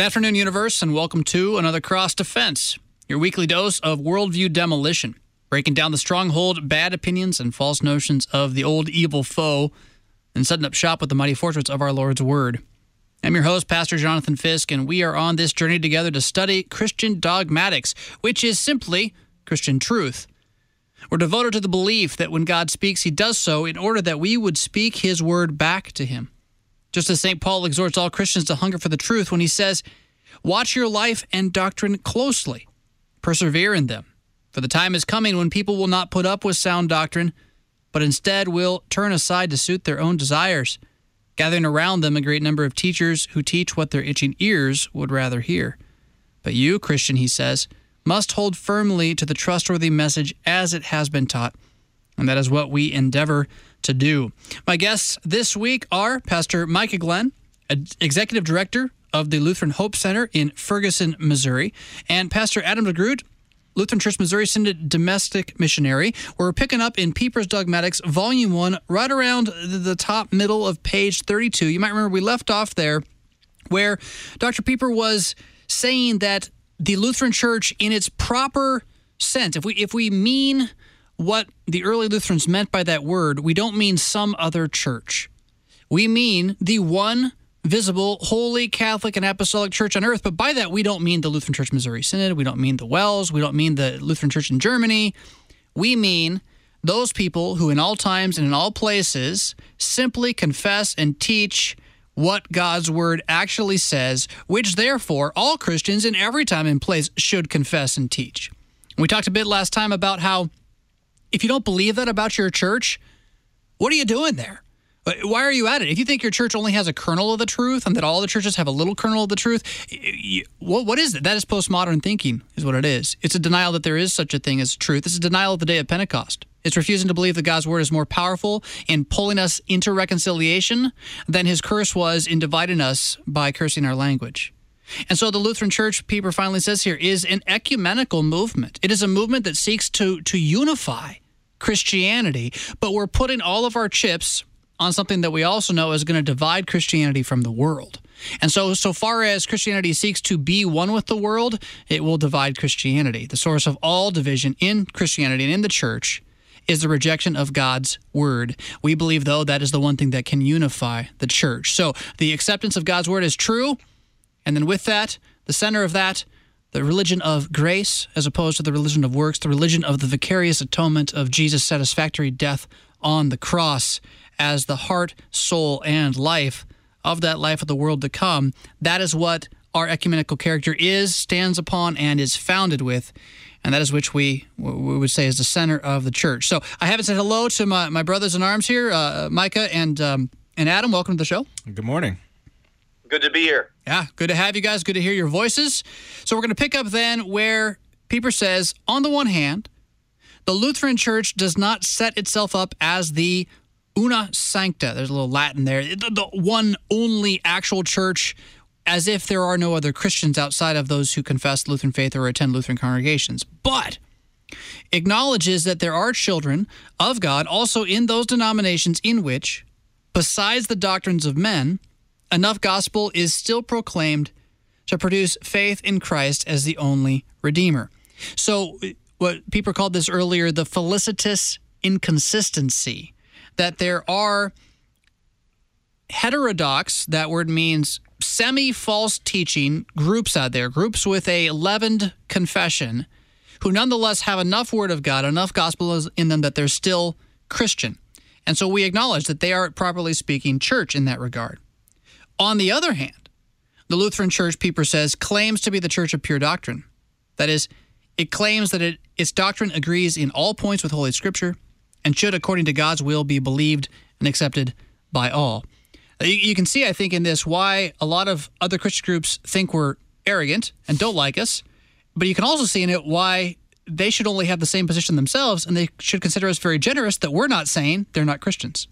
Good afternoon, universe, and welcome to another Cross Defense, your weekly dose of worldview demolition, breaking down the stronghold, bad opinions, and false notions of the old evil foe, and setting up shop with the mighty fortress of our Lord's Word. I'm your host, Pastor Jonathan Fisk, and we are on this journey together to study Christian dogmatics, which is simply Christian truth. We're devoted to the belief that when God speaks, he does so in order that we would speak his word back to him. Just as St. Paul exhorts all Christians to hunger for the truth when he says, Watch your life and doctrine closely, persevere in them. For the time is coming when people will not put up with sound doctrine, but instead will turn aside to suit their own desires, gathering around them a great number of teachers who teach what their itching ears would rather hear. But you, Christian, he says, must hold firmly to the trustworthy message as it has been taught, and that is what we endeavor to do. My guests this week are Pastor Micah Glenn, Executive Director of the Lutheran Hope Center in Ferguson, Missouri, and Pastor Adam DeGroot, Lutheran Church Missouri Synod Domestic Missionary. We're picking up in Pieper's Dogmatics, Volume 1, right around the top middle of page 32. You might remember we left off there where Dr. Pieper was saying that the Lutheran Church, in its proper sense, if we if we mean what the early Lutherans meant by that word, we don't mean some other church. We mean the one visible, holy, Catholic, and Apostolic Church on earth. But by that, we don't mean the Lutheran Church Missouri Synod. We don't mean the WELS. We don't mean the Lutheran Church in Germany. We mean those people who, in all times and in all places, simply confess and teach what God's word actually says, which therefore all Christians in every time and place should confess and teach. We talked a bit last time about how if you don't believe that about your church, what are you doing there? Uh, why are you at it? If you think your church only has a kernel of the truth and that all the churches have a little kernel of the truth, what, what is it? That is postmodern thinking, is what it is. It's a denial that there is such a thing as truth. It's a denial of the day of Pentecost. It's refusing to believe that God's word is more powerful in pulling us into reconciliation than his curse was in dividing us by cursing our language. And so the Lutheran Church, Pieper finally says here, is an ecumenical movement. It is a movement that seeks to, to unify Christianity, but we're putting all of our chips on something that we also know is going to divide Christianity from the world. And so, so far as Christianity seeks to be one with the world, it will divide Christianity. The source of all division in Christianity and in the church is the rejection of God's word. We believe, though, that is the one thing that can unify the church. So the acceptance of God's word is true. And then with that, the center of that, the religion of grace as opposed to the religion of works, the religion of the vicarious atonement of Jesus' satisfactory death on the cross as the heart, soul, and life of that life of the world to come. That is what our ecumenical character is, stands upon, and is founded with. And that is which we, we would say is the center of the church. So I haven't said hello to my, my brothers in arms here, uh, Micah and, um, and Adam. Welcome to the show. Good morning. Good to be here. Yeah, good to have you guys. Good to hear your voices. So we're going to pick up then where Pieper says, on the one hand, the Lutheran Church does not set itself up as the una sancta. There's a little Latin there. The, the one only actual church, as if there are no other Christians outside of those who confess Lutheran faith or attend Lutheran congregations. But acknowledges that there are children of God also in those denominations in which, besides the doctrines of men, enough gospel is still proclaimed to produce faith in Christ as the only Redeemer. So, what Pieper called this earlier the felicitous inconsistency, that there are heterodox, that word means semi false teaching groups out there, groups with a leavened confession, who nonetheless have enough word of God, enough gospel in them that they're still Christian. And so we acknowledge that they are, properly speaking, church in that regard. On the other hand, the Lutheran Church, Pieper says, claims to be the church of pure doctrine. That is, it claims that it, its doctrine agrees in all points with Holy Scripture and should, according to God's will, be believed and accepted by all. Uh, you, you can see, I think, in this why a lot of other Christian groups think we're arrogant and don't like us. But you can also see in it why they should only have the same position themselves and they should consider us very generous that we're not saying they're not Christians.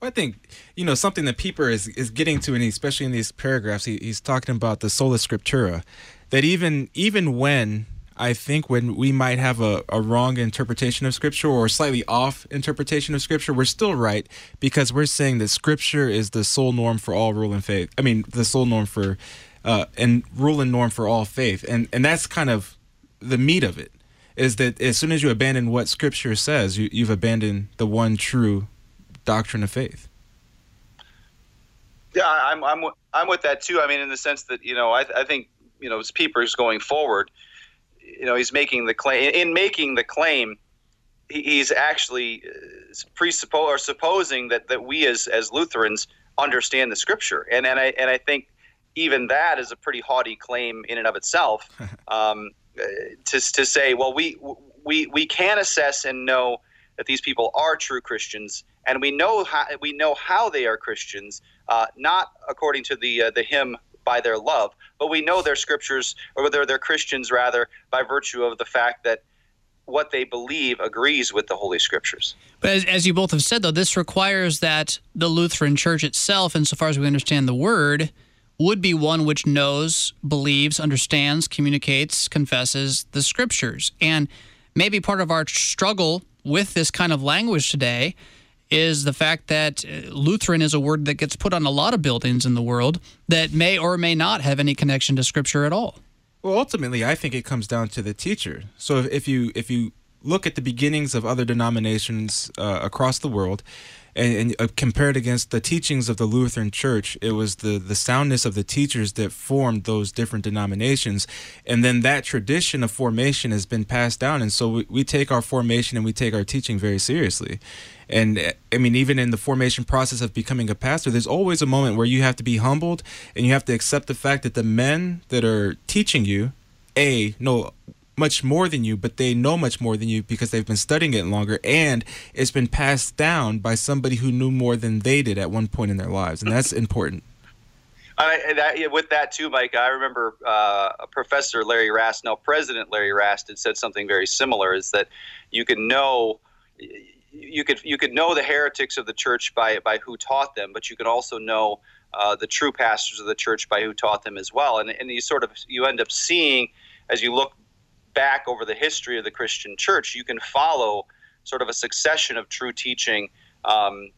I think you know something that Pieper is is getting to, and especially in these paragraphs, he, he's talking about the sola scriptura. That even even when I think when we might have a, a wrong interpretation of Scripture or slightly off interpretation of Scripture, we're still right because we're saying that Scripture is the sole norm for all rule and faith. I mean, the sole norm for uh, and rule and norm for all faith, and and that's kind of the meat of it. Is that as soon as you abandon what Scripture says, you, you've abandoned the one true doctrine of faith. Yeah, I'm I'm I'm with that too. I mean, in the sense that you know, I, I think you know, as Pieper's going forward, you know, he's making the claim. In making the claim, he's actually uh, presuppose or supposing that that we as as Lutherans understand the Scripture, and and I and I think even that is a pretty haughty claim in and of itself. Um, uh, to to say, well, we we we can assess and know that these people are true Christians, and we know how we know how they are Christians, uh, not according to the uh, the hymn by their love, but we know their scriptures, or they're, they're Christians rather, by virtue of the fact that what they believe agrees with the Holy Scriptures. But as, as you both have said, though, this requires that the Lutheran Church itself, insofar as we understand the Word, would be one which knows, believes, understands, communicates, confesses the Scriptures. And maybe part of our struggle with this kind of language today is the fact that uh, Lutheran is a word that gets put on a lot of buildings in the world that may or may not have any connection to Scripture at all. Well, ultimately, I think it comes down to the teacher. So if you if you look at the beginnings of other denominations uh, across the world, and, and uh, compared against the teachings of the Lutheran Church, it was the the soundness of the teachers that formed those different denominations, and then that tradition of formation has been passed down, and so we, we take our formation and we take our teaching very seriously. And I mean, even in the formation process of becoming a pastor, there's always a moment where you have to be humbled and you have to accept the fact that the men that are teaching you, A, know much more than you, but they know much more than you because they've been studying it longer and it's been passed down by somebody who knew more than they did at one point in their lives. And that's important. I, with that too, Mike, I remember uh, Professor Larry Rast, now President Larry Rast, had said something very similar: is that you can know you could you could know the heretics of the church by by who taught them, but you could also know uh, the true pastors of the church by who taught them as well. And and you sort of you end up seeing as you look back over the history of the Christian church, you can follow sort of a succession of true teaching. Um,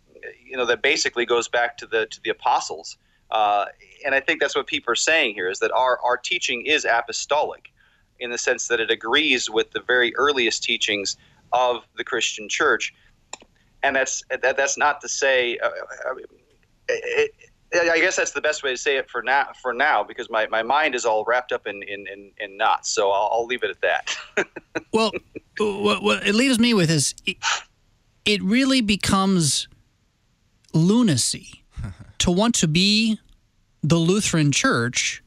you know that basically goes back to the to the apostles. Uh, and I think that's what people are saying here is that our, our teaching is apostolic in the sense that it agrees with the very earliest teachings of the Christian church. And that's that, that's not to say. Uh, uh it, I guess that's the best way to say it for now. For now, because my, my mind is all wrapped up in in, in, in knots, so I'll, I'll leave it at that. well, what, what it leaves me with is it, it really becomes lunacy to want to be the Lutheran Church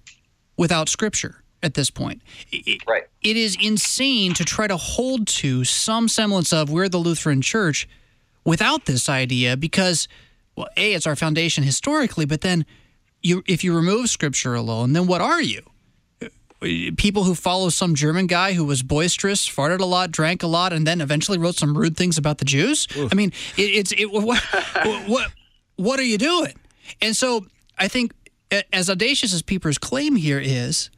without Scripture at this point. It, right. It is insane to try to hold to some semblance of we're the Lutheran Church without this idea because, well, A, it's our foundation historically, but then you, if you remove Scripture alone, then what are you? People who follow some German guy who was boisterous, farted a lot, drank a lot, and then eventually wrote some rude things about the Jews. Oof. I mean, it, it's it, what, what what are you doing? And so I think, as audacious as Pieper's claim here is,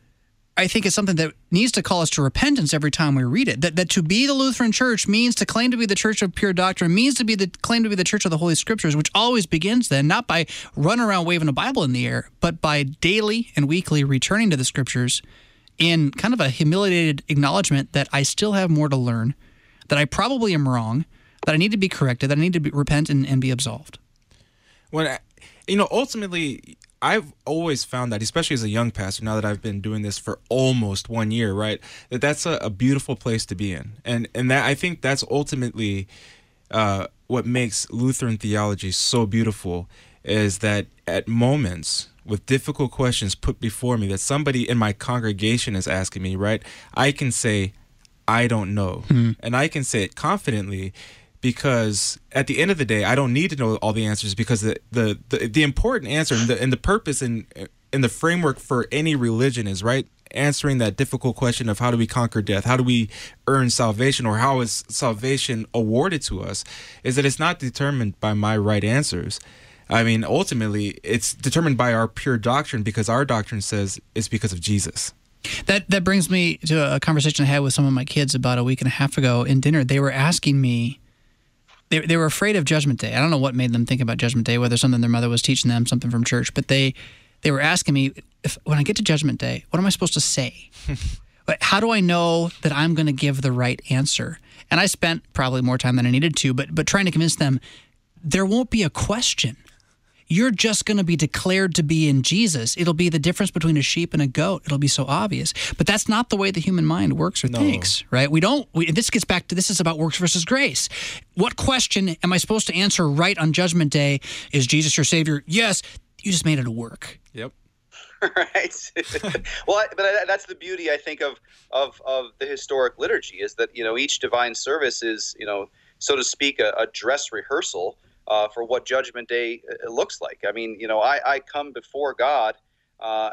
I think it's something that needs to call us to repentance every time we read it. That, that to be the Lutheran Church means to claim to be the church of pure doctrine, means to be the claim to be the church of the Holy Scriptures, which always begins then not by running around waving a Bible in the air, but by daily and weekly returning to the Scriptures in kind of a humiliated acknowledgement that I still have more to learn, that I probably am wrong, that I need to be corrected, that I need to be, repent and, and be absolved. When you know, ultimately, I've always found that, especially as a young pastor, now that I've been doing this for almost one year, right, that that's a, a beautiful place to be in, and and that I think that's ultimately uh, what makes Lutheran theology so beautiful is that at moments with difficult questions put before me that somebody in my congregation is asking me, right, I can say, I don't know, mm-hmm. and I can say it confidently because at the end of the day, I don't need to know all the answers because the the the, the important answer and the, and the purpose and in the framework for any religion is right answering that difficult question of how do we conquer death how do we earn salvation or how is salvation awarded to us is that it's not determined by my right answers. I mean ultimately it's determined by our pure doctrine because our doctrine says it's because of jesus. That that brings me to a conversation i had with some of my kids about a week and a half ago in dinner. They were asking me they, they were afraid of Judgment Day. I don't know what made them think about Judgment Day, whether something their mother was teaching them, something from church, but they they were asking me, if when I get to Judgment Day, what am I supposed to say? How do I know that I'm going to give the right answer? And I spent probably more time than I needed to, but but trying to convince them there won't be a question. You're just going to be declared to be in Jesus. It'll be the difference between a sheep and a goat. It'll be so obvious. But that's not the way the human mind works or No. thinks, right? We don't. We, this gets back to this is about works versus grace. What question am I supposed to answer right on Judgment Day? Is Jesus your Savior? Yes. You just made it a work. Yep. right? well, but that's the beauty, I think, of, of of the historic liturgy is that you know each divine service is you know so to speak a, a dress rehearsal uh, for what Judgment Day looks like. I mean, you know, I, I come before God. Uh,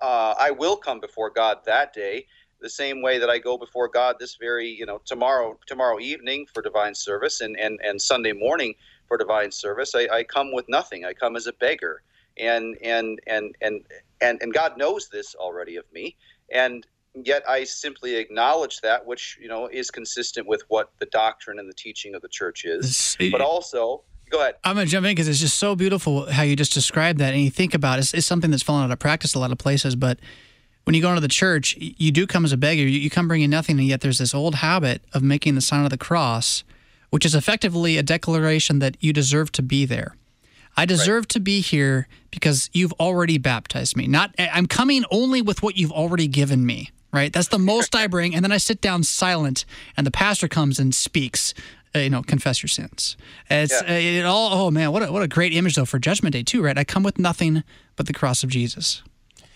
uh, I will come before God that day, the same way that I go before God this very you know tomorrow tomorrow evening for divine service and and, and Sunday morning for divine service. I, I come with nothing. I come as a beggar and and and and and and God knows this already of me, and yet I simply acknowledge that, which you know is consistent with what the doctrine and the teaching of the church is. But also, go ahead. I'm going to jump in because it's just so beautiful how you just described that. And you think about it, it's, it's something that's fallen out of practice a lot of places. But when you go into the church, you do come as a beggar. You, you come bringing nothing. And yet there's this old habit of making the sign of the cross, which is effectively a declaration that you deserve to be there. I deserve to be here because you've already baptized me. Not I'm coming only with what you've already given me. Right? That's the most I bring, and then I sit down silent, and the pastor comes and speaks. Uh, you know, confess your sins. It's Yeah. uh, it all. Oh man, what a, what a great image though for Judgment Day too, right? I come with nothing but the cross of Jesus.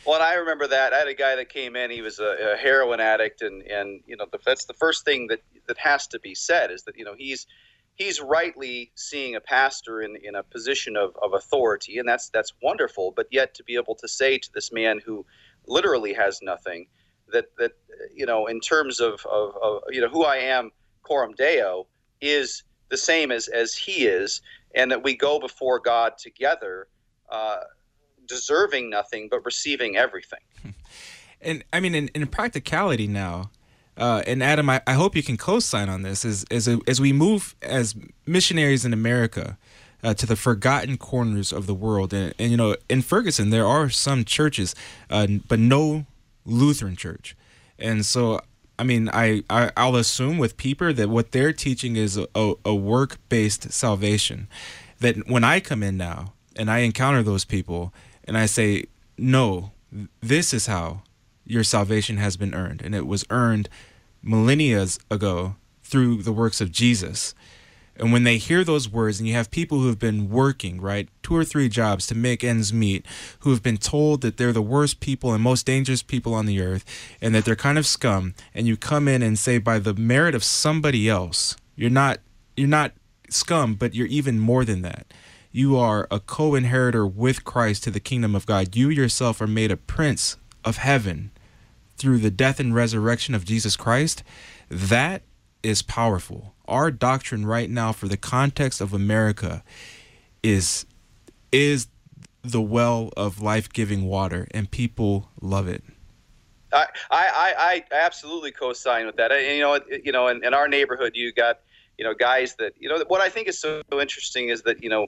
Well, and I remember that I had a guy that came in. He was a, a heroin addict, and and you know the, that's the first thing that that has to be said is that you know he's he's rightly seeing a pastor in, in a position of, of authority, and that's that's wonderful. But yet to be able to say to this man who literally has nothing that that you know in terms of, of, of you know who I am, coram deo, is the same as as he is, and that we go before God together. Uh, deserving nothing but receiving everything. And I mean, in, in practicality now, uh, and Adam, I, I hope you can co-sign on this as as as we move as missionaries in America uh, to the forgotten corners of the world. And, and you know, in Ferguson, there are some churches, uh, but no Lutheran church. And so, I mean, I, I I'll assume with Pieper that what they're teaching is a, a, a work-based salvation. That when I come in now and I encounter those people and I say, no, this is how your salvation has been earned, and it was earned millennia ago through the works of Jesus. And when they hear those words, and you have people who have been working, right, two or three jobs to make ends meet, who have been told that they're the worst people and most dangerous people on the earth, and that they're kind of scum, and you come in and say, by the merit of somebody else, you're not you're not scum, but you're even more than that. You are a co-inheritor with Christ to the kingdom of God. You yourself are made a prince of heaven through the death and resurrection of Jesus Christ, that is powerful. Our doctrine right now for the context of America is is the well of life-giving water and people love it. I, I, I absolutely co-sign with that. You know, you know, in, in our neighborhood, you got, you know, guys that, you know, what I think is so interesting is that, you know,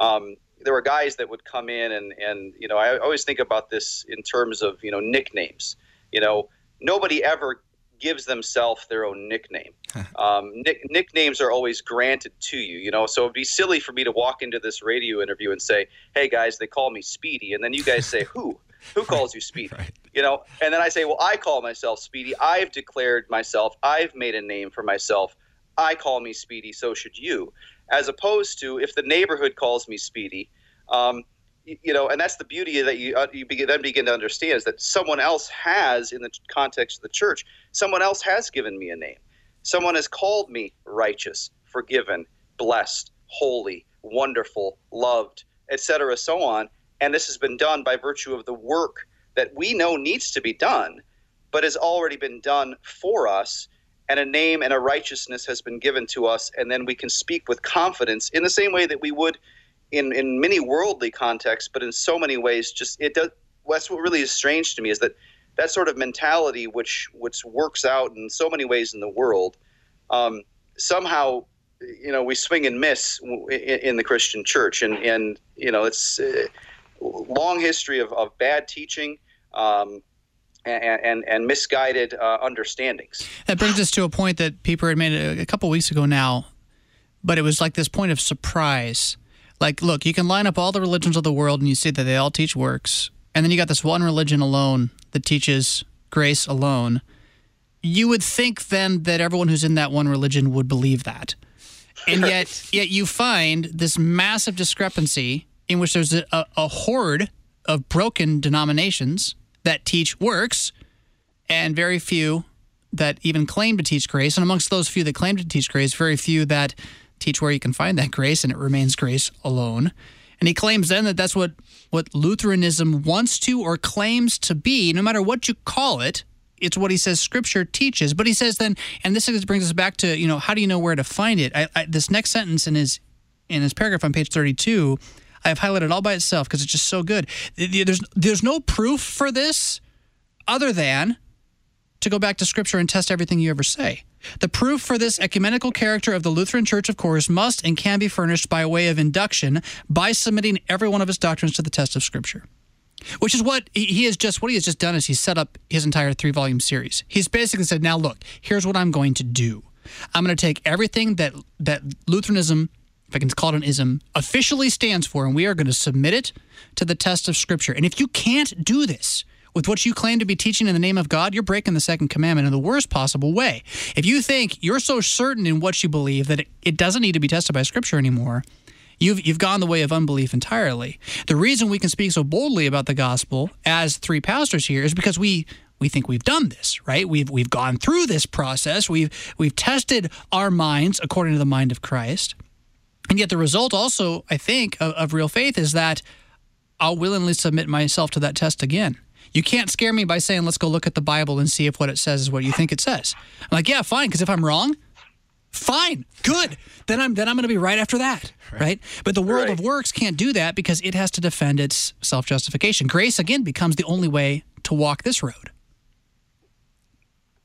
um, there were guys that would come in and, and, you know, I always think about this in terms of, you know, nicknames. You know, nobody ever gives themselves their own nickname. um, nick, nicknames are always granted to you, you know, so it'd be silly for me to walk into this radio interview and say, hey guys, they call me Speedy. And then you guys say, who? Who calls you Speedy? Right. you know and then i say well i call myself speedy i've declared myself i've made a name for myself i call me speedy so should you as opposed to if the neighborhood calls me speedy um, you, know and that's the beauty that you, uh, you begin, then begin to understand is that someone else has in the context of the church someone else has given me a name. Someone has called me righteous forgiven blessed holy wonderful loved etc so on. And this has been done by virtue of the work that we know needs to be done, but has already been done for us, and a name and a righteousness has been given to us, and then we can speak with confidence in the same way that we would in, in many worldly contexts, but in so many ways, just it does. That's what really is strange to me is that that sort of mentality, which which works out in so many ways in the world, um, somehow, you know, we swing and miss in, in the Christian church, and and you know, it's. Uh, long history of, of bad teaching. Um, and, and, and, misguided uh, understandings. That brings us to a point that Pieper had made a, a couple weeks ago now, but it was like this point of surprise. Like, look, you can line up all the religions of the world and you see that they all teach works, and then you got this one religion alone that teaches grace alone. You would think then that everyone who's in that one religion would believe that. And yet, yet you find this massive discrepancy in which there's a, a, a horde of broken denominations that teach works and very few that even claim to teach grace. And amongst those few that claim to teach grace, very few that teach where you can find that grace and it remains grace alone. And he claims then that that's what, what Lutheranism wants to or claims to be, no matter what you call it. It's what he says Scripture teaches. But he says then, and this brings us back to you know how do you know where to find it? I, I, this next sentence in his in his paragraph on page thirty two I have highlighted all by itself because it's just so good. There's there's no proof for this other than to go back to scripture and test everything you ever say. The proof for this ecumenical character of the Lutheran Church, of course, must and can be furnished by way of induction by submitting every one of its doctrines to the test of scripture. Which is what he has just what he has just done is he's set up his entire three volume series. He's basically said, now look, here's what I'm going to do. I'm going to take everything that that Lutheranism if I can call it an ism, officially stands for, and we are going to submit it to the test of Scripture. And if you can't do this with what you claim to be teaching in the name of God, you're breaking the second commandment in the worst possible way. If you think you're so certain in what you believe that it, doesn't need to be tested by Scripture anymore, You've, you've gone the way of unbelief entirely. The reason we can speak so boldly about the gospel as three pastors here is because we we think we've done this, right? We've we've gone through this process. We've we've tested our minds according to the mind of Christ. And yet, the result also, I think, of, of real faith is that I'll willingly submit myself to that test again. You can't scare me by saying, let's go look at the Bible and see if what it says is what you think it says. I'm like, yeah, fine, because if I'm wrong, fine, good. Then I'm then I'm going to be right after that, right? right? But the world right. of works can't do that because it has to defend its self-justification. Grace again becomes the only way to walk this road.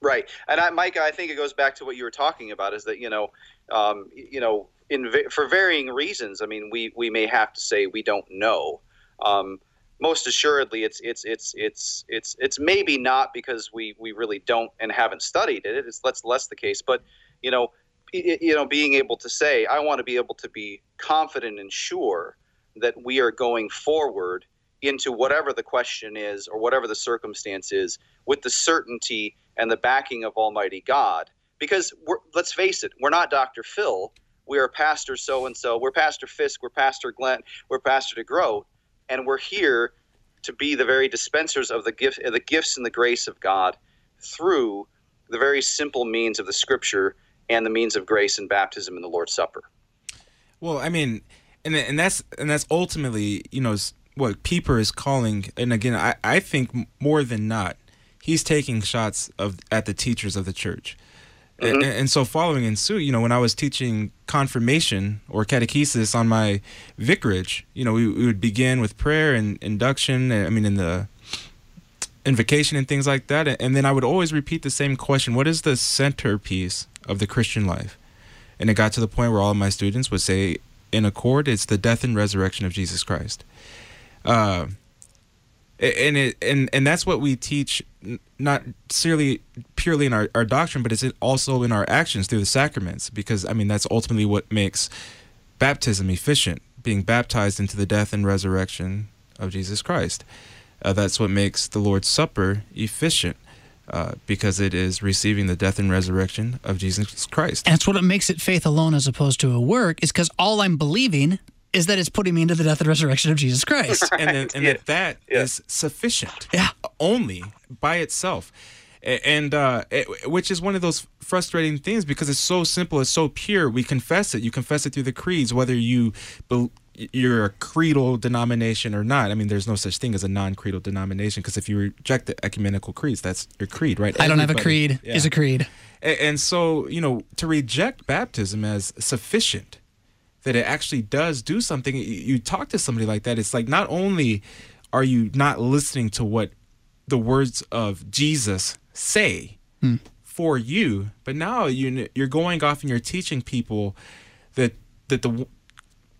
Right, and I, Mike, I think it goes back to what you were talking about. Is that you know, um, you know, in for varying reasons. I mean, we we may have to say we don't know. Um, most assuredly, it's it's it's it's it's it's maybe not because we we really don't and haven't studied it. It's less less the case, but you know, you know, being able to say, I want to be able to be confident and sure that we are going forward into whatever the question is or whatever the circumstance is with the certainty and the backing of Almighty God. Because let's face it, we're not Dr. Phil we are Pastor so and so, we're Pastor Fisk, we're Pastor Glenn, we're Pastor DeGroat, and we're here to be the very dispensers of the gift, the gifts and the grace of God through the very simple means of the Scripture and the means of grace and baptism and the Lord's Supper. Well, I mean, and and that's and that's ultimately, you know, what Pieper is calling. And again, I I think more than not, he's taking shots of at the teachers of the church. Mm-hmm. And, and, so following in suit, you know, when I was teaching confirmation or catechesis on my vicarage, you know, we, we would begin with prayer and induction. I mean, in the invocation and things like that. And then I would always repeat the same question What is the centerpiece of the Christian life? And it got to the point where all of my students would say, in accord, it's the death and resurrection of Jesus Christ. Uh, and it and and that's what we teach not necessarily purely in our, our doctrine but it's also in our actions through the sacraments because i mean that's ultimately what makes baptism efficient being baptized into the death and resurrection of jesus christ uh, that's what makes the lord's supper efficient uh, because it is receiving the death and resurrection of Jesus Christ. And that's what it makes it faith alone as opposed to a work, is because all I'm believing is that it's putting me into the death and resurrection of Jesus Christ. Right. And, then, and yeah. that that yeah. is sufficient. Yeah. Only by itself. And uh, it, which is one of those frustrating things because it's so simple, it's so pure. We confess it. You confess it through the creeds, whether you be, you're a creedal denomination or not. I mean, there's no such thing as a non-creedal denomination because if you reject the ecumenical creeds, that's your creed, right? I don't Everybody, have a creed. Yeah. Is a creed. And, and so, you know, to reject baptism as sufficient that it actually does do something. You talk to somebody like that, it's like not only are you not listening to what the words of Jesus say hmm. for you, but now you you're going off and you're teaching people that that the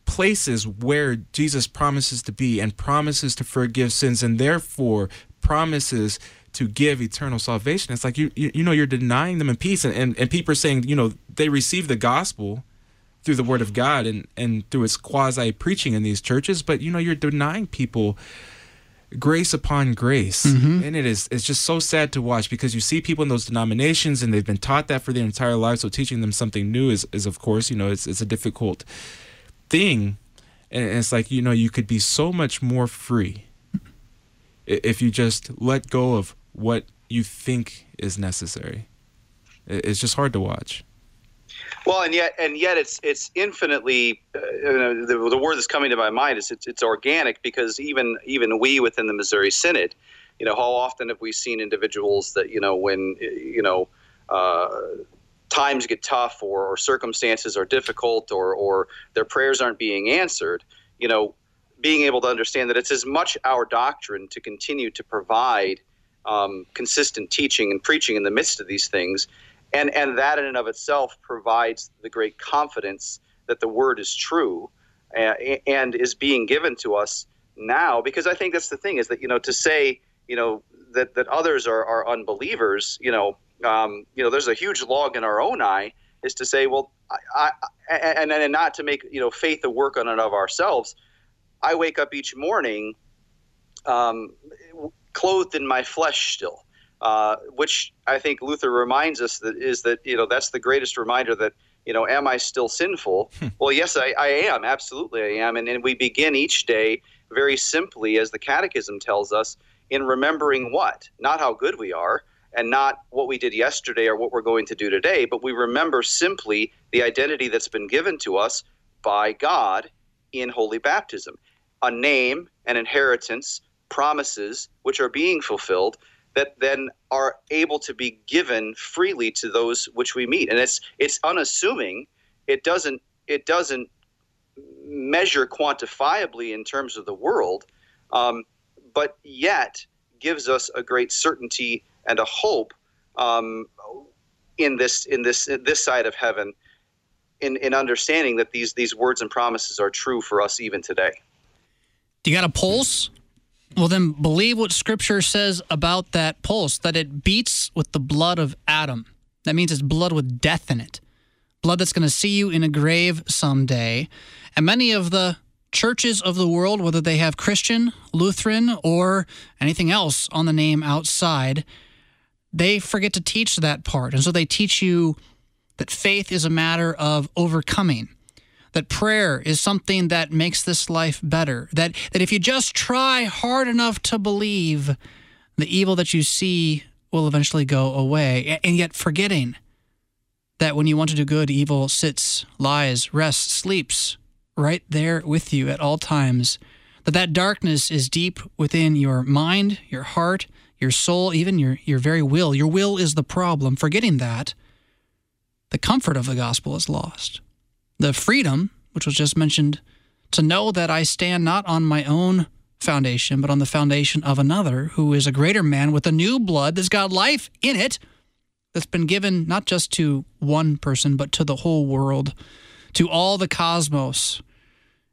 places where Jesus promises to be and promises to forgive sins and therefore promises to give eternal salvation. It's like you you, you know you're denying them in peace and, and, and people are saying, you know, they receive the gospel through the word of God and, and through its quasi preaching in these churches, but you know, you're denying people grace upon grace. Mm-hmm. and it is it's just so sad to watch because you see people in those denominations and they've been taught that for their entire lives so teaching them something new is, is of course you know it's, it's a difficult thing. And it's like you know you could be so much more free if you just let go of what you think is necessary. It's just hard to watch well, and yet, and yet, it's it's infinitely uh, the, the word that's coming to my mind is it's, it's organic because even even we within the Missouri Synod, you know, how often have we seen individuals that you know when you know. Uh, times get tough or, or, circumstances are difficult or, or their prayers aren't being answered, you know, being able to understand that it's as much our doctrine to continue to provide um, consistent teaching and preaching in the midst of these things and and that in and of itself provides the great confidence that the word is true and, and is being given to us now because i think that's the thing is that you know to say you know that that others are, are unbelievers you know um, you know there's a huge log in our own eye is to say well I, I, and and not to make you know faith a work on and of ourselves. I wake up each morning um, clothed in my flesh still uh, which I think Luther reminds us that is that you know that's the greatest reminder that you know am I still sinful? Hmm. well, yes, I, I, am absolutely I am, and, and we begin each day very simply, as the Catechism tells us, in remembering what not how good we are. And not what we did yesterday or what we're going to do today, but we remember simply the identity that's been given to us by God in holy baptism a name, an inheritance, promises which are being fulfilled that then are able to be given freely to those which we meet. And it's it's unassuming. It doesn't it doesn't measure quantifiably in terms of the world um, but yet gives us a great certainty and a hope um, in this in this in this side of heaven in, in understanding that these these words and promises are true for us even today. Do you got a pulse well, then believe what Scripture says about that pulse that it beats with the blood of Adam. That means it's blood with death in it, blood that's going to see you in a grave someday. And many of the churches of the world, whether they have Christian, Lutheran, or anything else on the name outside, they forget to teach that part. And so they teach you that faith is a matter of overcoming that prayer is something that makes this life better. That that if you just try hard enough to believe, the evil that you see will eventually go away. And yet forgetting that when you want to do good, evil sits, lies, rests, sleeps right there with you at all times. That that darkness is deep within your mind, your heart, your soul, even your, your very will. Your will is the problem. Forgetting that, the comfort of the gospel is lost the freedom, which was just mentioned, to know that I stand not on my own foundation, but on the foundation of another who is a greater man with a new blood that's got life in it that's been given not just to one person, but to the whole world, to all the cosmos.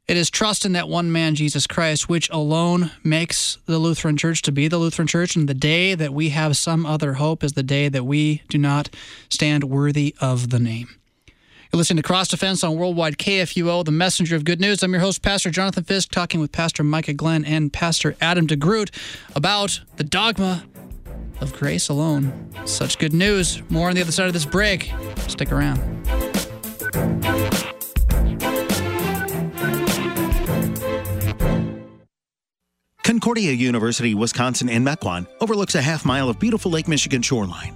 It is trust in that one man, Jesus Christ, which alone makes the Lutheran Church to be the Lutheran Church. And the day that we have some other hope is the day that we do not stand worthy of the name. You're listening to Cross Defense on Worldwide KFUO, the messenger of good news. I'm your host, Pastor Jonathan Fisk, talking with Pastor Micah Glenn and Pastor Adam DeGroot about the dogma of grace alone. Such good news. More on the other side of this break. Stick around. Concordia University, Wisconsin in Mequon overlooks a half mile of beautiful Lake Michigan shoreline.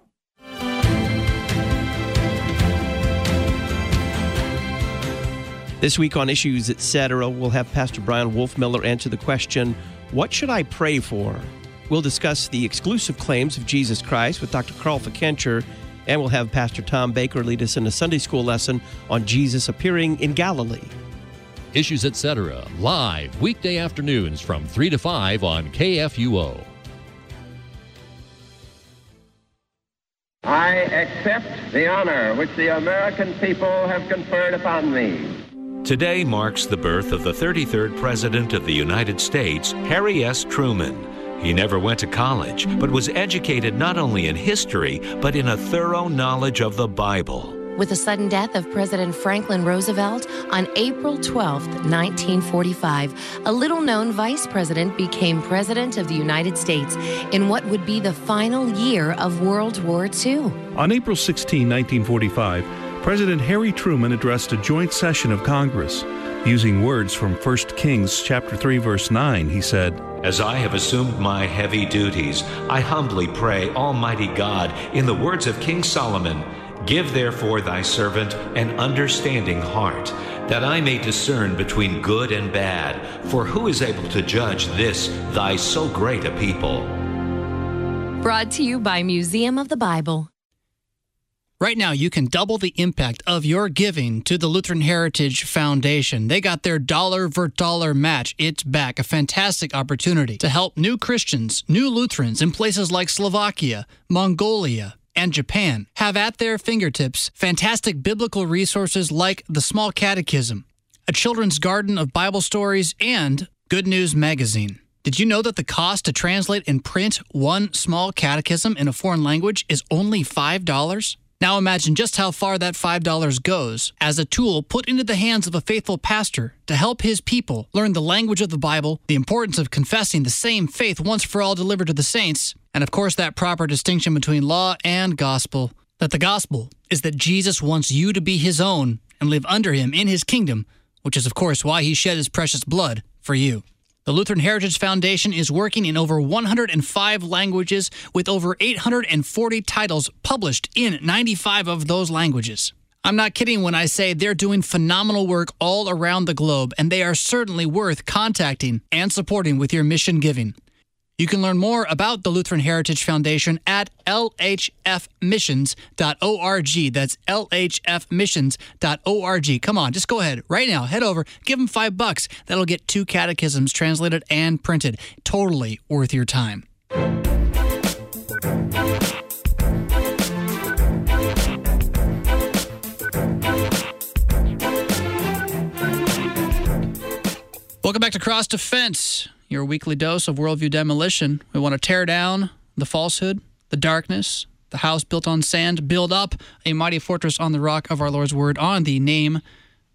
This week on Issues Etc., we'll have Pastor Bryan Wolfmueller answer the question What should I pray for We'll discuss the exclusive claims of Jesus Christ with Dr. Carl Fickenscher, and we'll have Pastor Tom Baker lead us in a Sunday school lesson on Jesus appearing in Galilee. Issues Etc. live weekday afternoons from 3 to 5 on KFUO. I accept the honor which the American people have conferred upon me. Today marks the birth of the 33rd President of the United States, Harry S. Truman. He never went to college, but was educated not only in history, but in a thorough knowledge of the Bible. With the sudden death of President Franklin Roosevelt on April 12, 1945, a little known vice president became President of the United States in what would be the final year of World War II. On April 16, 1945, President Harry Truman addressed a joint session of Congress. Using words from 1 Kings chapter 3 verse 9, he said, As I have assumed my heavy duties, I humbly pray, Almighty God, in the words of King Solomon, Give therefore thy servant an understanding heart, that I may discern between good and bad. For who is able to judge this, thy so great a people? Brought to you by Museum of the Bible. Right now, you can double the impact of your giving to the Lutheran Heritage Foundation. They got their dollar for dollar match. It's back. A fantastic opportunity to help new Christians, new Lutherans in places like Slovakia, Mongolia, and Japan have at their fingertips fantastic biblical resources like the Small Catechism, a children's garden of Bible stories, and Good News Magazine. Did you know that the cost to translate and print one small catechism in a foreign language is only $5? Now imagine just how far that $5 goes as a tool put into the hands of a faithful pastor to help his people learn the language of the Bible, the importance of confessing the same faith once for all delivered to the saints, and of course that proper distinction between law and gospel. That the gospel is that Jesus wants you to be his own and live under him in his kingdom, which is of course why he shed his precious blood for you. The Lutheran Heritage Foundation is working in over 105 languages with over 840 titles published in 95 of those languages. I'm not kidding when I say they're doing phenomenal work all around the globe, and they are certainly worth contacting and supporting with your mission giving. You can learn more about the Lutheran Heritage Foundation at lhfmissions.org. That's lhfmissions.org. Come on, just go ahead right now. Head over, give them five bucks. That'll get two catechisms translated and printed. Totally worth your time. Welcome back to Cross Defense, your weekly dose of worldview demolition. We want to tear down the falsehood, the darkness, the house built on sand, build up a mighty fortress on the rock of our Lord's word, on the name,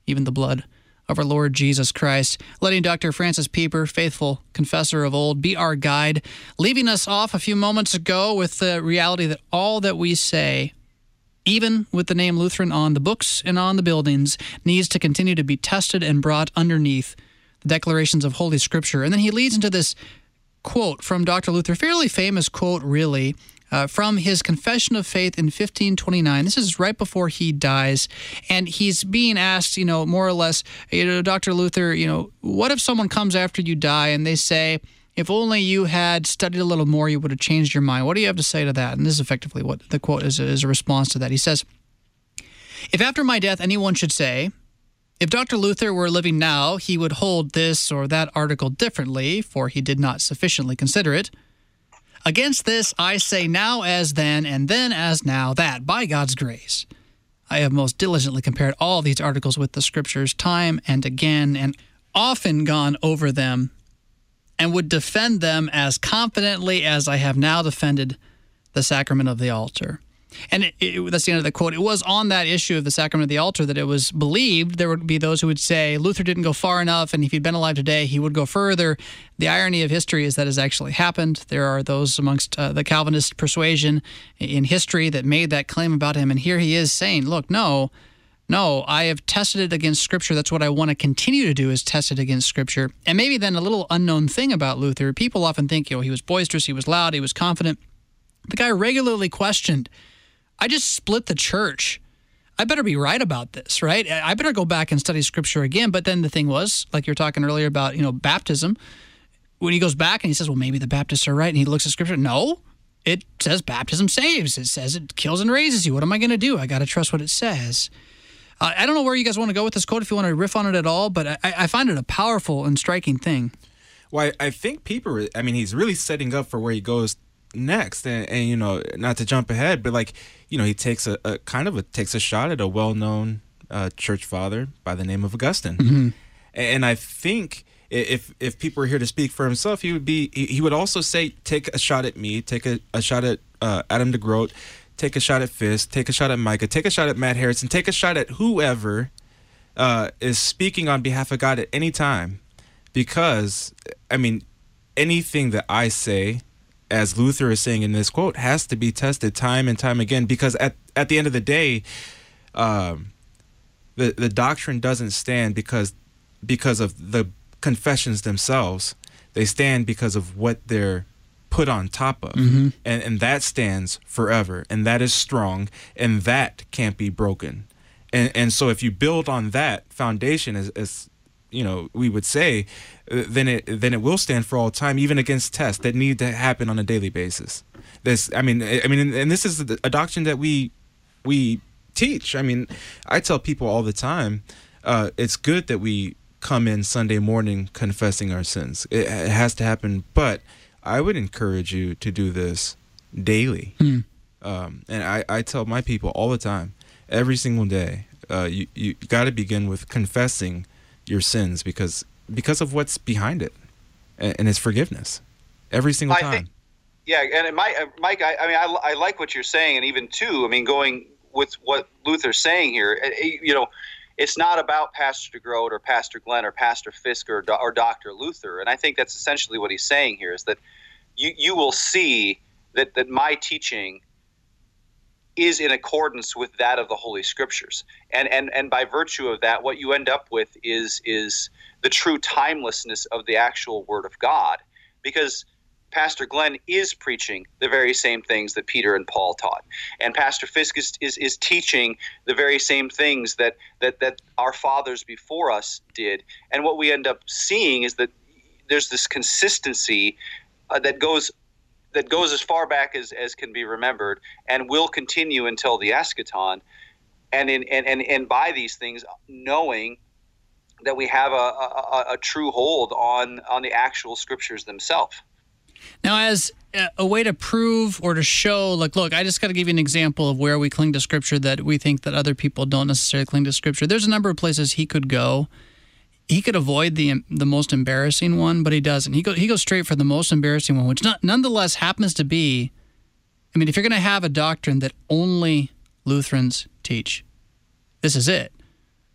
even the blood of our Lord Jesus Christ. Letting Dr. Francis Pieper, faithful confessor of old, be our guide, leaving us off a few moments ago with the reality that all that we say even with the name Lutheran on the books and on the buildings, needs to continue to be tested and brought underneath declarations of Holy Scripture. And then he leads into this quote from Dr. Luther, fairly famous quote, really, uh, from his Confession of Faith in 1529. This is right before he dies, and he's being asked, you know, more or less, you know, Dr. Luther, you know, what if someone comes after you die and they say, if only you had studied a little more, you would have changed your mind. What do you have to say to that? And this is effectively what the quote is, is a response to that. He says, If after my death anyone should say, if Dr. Luther were living now, he would hold this or that article differently, for he did not sufficiently consider it. Against this, I say now as then, and then as now, that, by God's grace, I have most diligently compared all these articles with the Scriptures time and again, and often gone over them, and would defend them as confidently as I have now defended the sacrament of the altar. And it, it, that's the end of the quote. It was on that issue of the sacrament of the altar that it was believed there would be those who would say Luther didn't go far enough, and if he'd been alive today, he would go further. The irony of history is that has actually happened. There are those amongst uh, the Calvinist persuasion in history that made that claim about him, and here he is saying, "Look, no." No, I have tested it against Scripture. That's what I want to continue to do is test it against Scripture. And maybe then a little unknown thing about Luther. People often think, you know, he was boisterous, he was loud, he was confident. The guy regularly questioned I just split the church. I better be right about this, right? I better go back and study scripture again. But then the thing was, like you were talking earlier about, you know, baptism. when he goes back and he says, well, maybe the Baptists are right, and he looks at scripture, no, it says baptism saves. It says it kills and raises you. What am I going to do? I got to trust what it says. Uh, I don't know where you guys want to go with this quote if you want to riff on it at all, but I, I find it a powerful and striking thing. Well, I, I think Pieper, I mean, he's really setting up for where he goes next. And, and, you know, not to jump ahead, but like, you know, he takes a, a kind of a, takes a shot at a well known uh, church father by the name of Augustine. Mm-hmm. And I think if if Pieper were here to speak for himself, he would be he would also say, take a shot at me, take a, a shot at uh, Adam DeGroot, take a shot at Fisk, take a shot at Micah, take a shot at Matt Harrison, take a shot at whoever uh, is speaking on behalf of God at any time, because I mean, anything that I say, as Luther is saying in this quote, has to be tested time and time again, because at at the end of the day, um, the the doctrine doesn't stand because because of the confessions themselves. They stand because of what they're put on top of. Mm-hmm. And and that stands forever. And that is strong. And that can't be broken. And and so if you build on that foundation as, as you know, we would say, uh, then it then it will stand for all time, even against tests that need to happen on a daily basis. This, I mean, I mean, and this is a doctrine that we we teach. I mean, I tell people all the time, uh, it's good that we come in Sunday morning confessing our sins. It, it, has to happen, but I would encourage you to do this daily. Hmm. Um, and I, I tell my people all the time, every single day, uh, you you got to begin with confessing your sins because because of what's behind it, and, and it's forgiveness every single I time. Think, yeah, and Mike, Mike I, I mean, I, I like what you're saying, and even too, I mean, going with what Luther's saying here, eh, eh, you know, it's not about Pastor DeGroot or Pastor Glenn or Pastor Fisk or, or Dr. Luther. And I think that's essentially what he's saying here is that you, you will see that, that my teaching is in accordance with that of the Holy Scriptures. And, and, and by virtue of that, what you end up with is, is the true timelessness of the actual Word of God. Because – Pastor Glenn is preaching the very same things that Peter and Paul taught, and Pastor Fisk is, is, is teaching the very same things that, that that our fathers before us did. And what we end up seeing is that there's this consistency uh, that goes that goes as far back as, as can be remembered and will continue until the eschaton. And in and, and, and by these things, knowing that we have a, a, a true hold on on the actual scriptures themselves. Now, as uh, a way to prove or to show, like, look, I just got to give you an example of where we cling to Scripture that we think that other people don't necessarily cling to Scripture. There's a number of places he could go. He could avoid the the most embarrassing one, but he doesn't. He goes he goes straight for the most embarrassing one, which not, nonetheless happens to be. I mean, if you're going to have a doctrine that only Lutherans teach, this is it: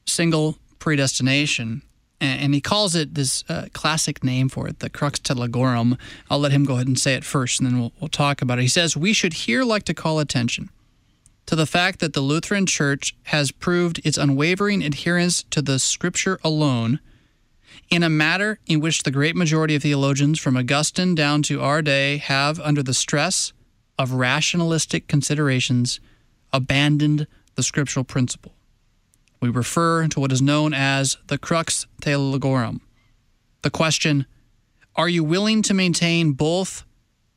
single predestination and he calls it this uh, classic name for it, the crux theologorum. I'll let him go ahead and say it first, and then we'll, we'll talk about it. He says, We should here like to call attention to the fact that the Lutheran Church has proved its unwavering adherence to the Scripture alone in a matter in which the great majority of theologians, from Augustine down to our day, have, under the stress of rationalistic considerations, abandoned the scriptural principle we refer to what is known as the crux theologorum. The question Are you willing to maintain both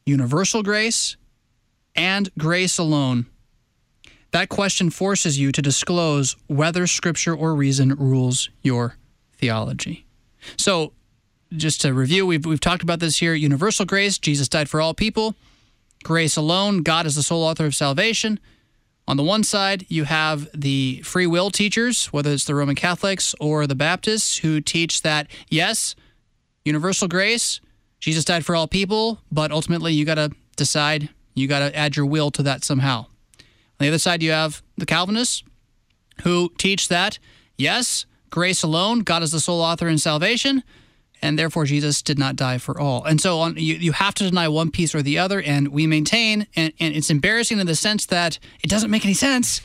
universal grace and grace alone? That question forces you to disclose whether scripture or reason rules your theology. So, just to review, we've, we've talked about this here universal grace, Jesus died for all people. Grace alone, God is the sole author of salvation. On the one side, you have the free will teachers, whether it's the Roman Catholics or the Baptists, who teach that, yes, universal grace, Jesus died for all people, but ultimately you got to decide, you got to add your will to that somehow. The other side, you have the Calvinists, who teach that, yes, grace alone, God is the sole author in salvation, and therefore Jesus did not die for all. And so on, you, you have to deny one piece or the other, and we maintain, and, and it's embarrassing in the sense that it doesn't make any sense,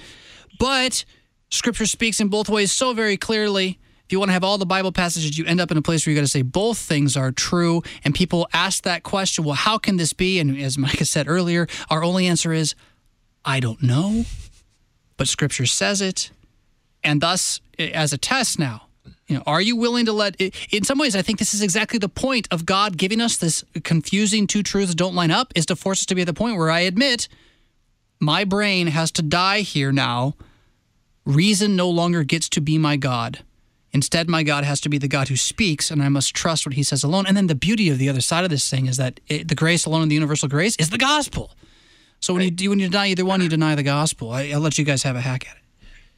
but Scripture speaks in both ways so very clearly. If you want to have all the Bible passages, you end up in a place where you got to say both things are true. And people ask that question, well, how can this be? And as Micah said earlier, our only answer is, I don't know, but Scripture says it. And thus, as a test now, You know, are you willing to let? In some ways, I think this is exactly the point of God giving us this confusing two truths don't line up, is to force us to be at the point where I admit my brain has to die here now. Reason no longer gets to be my God. Instead, my God has to be the God who speaks, and I must trust what He says alone. And then the beauty of the other side of this thing is that it, the grace alone and the universal grace is the gospel. So when you when you deny either one, you deny the gospel. I, will let you guys have a hack at it.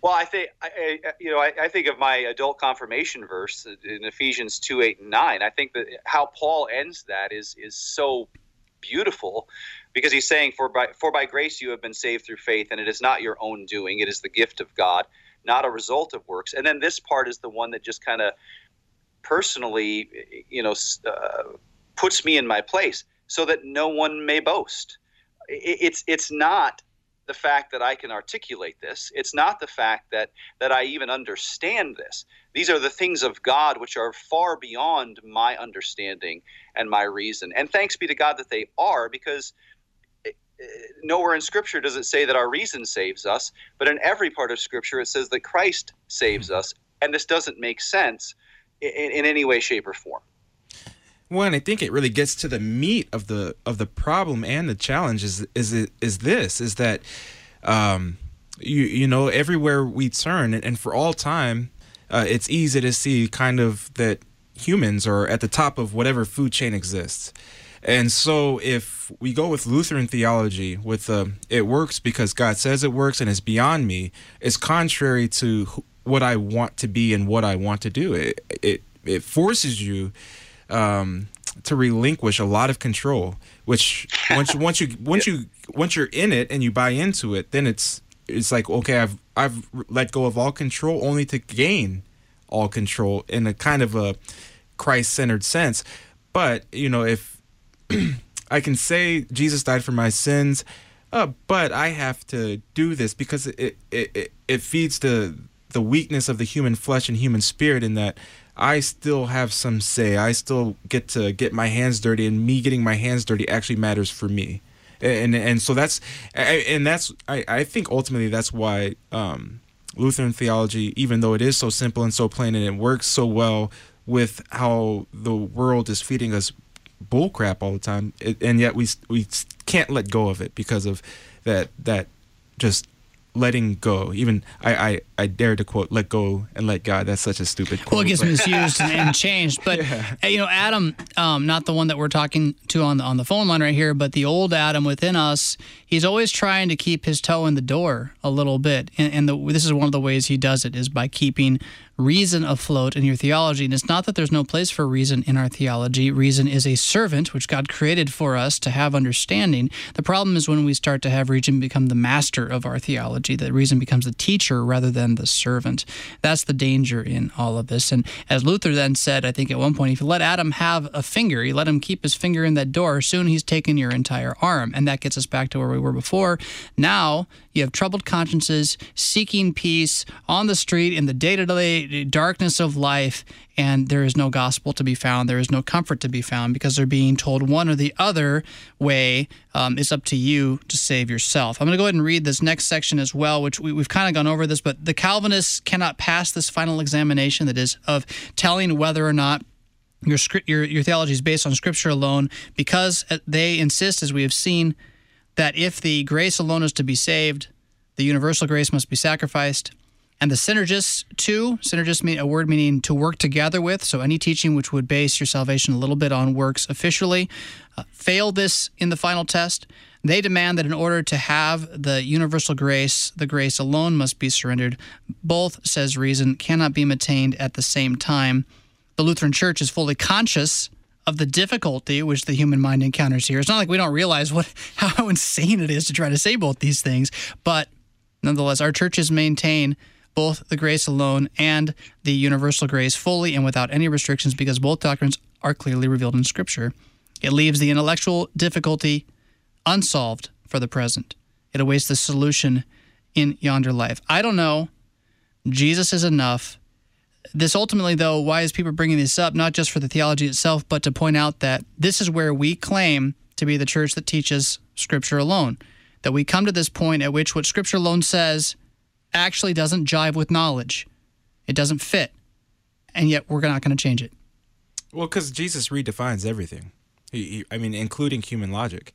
Well, I think I, you know I, I, think of my adult confirmation verse in Ephesians two eight and nine. I think that how Paul ends that is is so beautiful because he's saying for by for by grace you have been saved through faith, and it is not your own doing; it is the gift of God, not a result of works. And then this part is the one that just kind of personally, you know, uh, puts me in my place so that no one may boast. It's it's not the fact that I can articulate this. It's not the fact that that I even understand this. These are the things of God which are far beyond my understanding and my reason. And thanks be to God that they are because eh, eh, nowhere in scripture does it say that our reason saves us, but in every part of scripture it says that Christ saves us, and this doesn't make sense in, in any way shape or form. One, I think it really gets to the meat of the of the problem and the challenge is is is this is that um, you you know everywhere we turn and, and for all time uh, it's easy to see kind of that humans are at the top of whatever food chain exists. And so if we go with Lutheran theology with uh, it works because God says it works and it's beyond me, it's contrary to what I want to be and what I want to do. It it it forces you um, to relinquish a lot of control. Which once once you once you once you're in it and you buy into it, then it's it's like okay, I've I've let go of all control only to gain all control in a kind of a Christ-centered sense. But you know, if I can say Jesus died for my sins, uh, but I have to do this because it it, it, it feeds the the weakness of the human flesh and human spirit in that I still have some say. I still get to get my hands dirty, and me getting my hands dirty actually matters for me. And and so that's and that's I, I think ultimately that's why um, Lutheran theology, even though it is so simple and so plain and it works so well with how the world is feeding us bullcrap all the time, it, and yet we we can't let go of it because of that that just letting go. Even I, I, I dare to quote, "Let go and let God." That's such a stupid quote. Well, it gets misused and, and, changed. But yeah. you know, Adam, um, not the one that we're talking to on the on the phone line right here, but the old Adam within us. He's always trying to keep his toe in the door a little bit, and, and the, this is one of the ways he does it is by keeping reason afloat in your theology. And it's not that there's no place for reason in our theology. Reason is a servant, which God created for us to have understanding. The problem is when we start to have reason become the master of our theology, that reason becomes the teacher rather than the servant. That's the danger in all of this. And as Luther then said, I think at one point, if you let Adam have a finger, you let him keep his finger in that door, soon he's taken your entire arm. And that gets us back to where we were before. Now, you have troubled consciences seeking peace on the street in the day to day darkness of life, and there is no gospel to be found. There is no comfort to be found because they're being told one or the other way. Um, it's up to you to save yourself. I'm going to go ahead and read this next section as well, which we, we've kind of gone over this, but the Calvinists cannot pass this final examination that is of telling whether or not your, your, your theology is based on Scripture alone because uh, they insist, as we have seen, that if the grace alone is to be saved, the universal grace must be sacrificed. And the synergists, too, synergists mean a word meaning to work together with. So any teaching which would base your salvation a little bit on works officially uh, fail this in the final test. They demand that in order to have the universal grace, the grace alone must be surrendered. Both, says reason, cannot be maintained at the same time. The Lutheran Church is fully conscious of the difficulty which the human mind encounters here. It's not like we don't realize what how insane it is to try to say both these things, but nonetheless, our churches maintain both the grace alone and the universal grace fully and without any restrictions because both doctrines are clearly revealed in Scripture. It leaves the intellectual difficulty unsolved for the present. It awaits the solution in yonder life. I don't know. Jesus is enough this ultimately, though, why is Pieper bringing this up? Not just for the theology itself, but to point out that this is where we claim to be the church that teaches Scripture alone. That we come to this point at which what Scripture alone says actually doesn't jive with knowledge, it doesn't fit. and yet we're not going to change it. Well, because Jesus redefines everything. He, he, I mean, including human logic.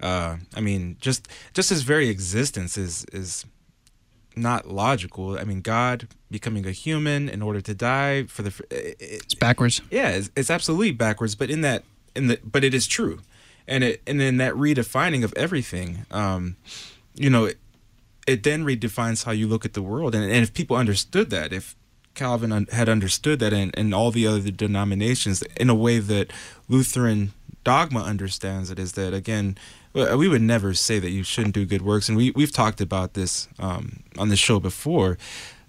Uh, I mean, just just his very existence is is not logical. I mean, God becoming a human in order to die for the it, it's backwards. Yeah, it's, it's absolutely backwards. But in that, in the, but it is true, and it and in that redefining of everything, um, you know, it, then redefines how you look at the world. And, and if people understood that, if Calvin un- had understood that, and, and all the other denominations, in a way that Lutheran dogma understands it, is that again we would never say that you shouldn't do good works, and we we've talked about this um, on the show before,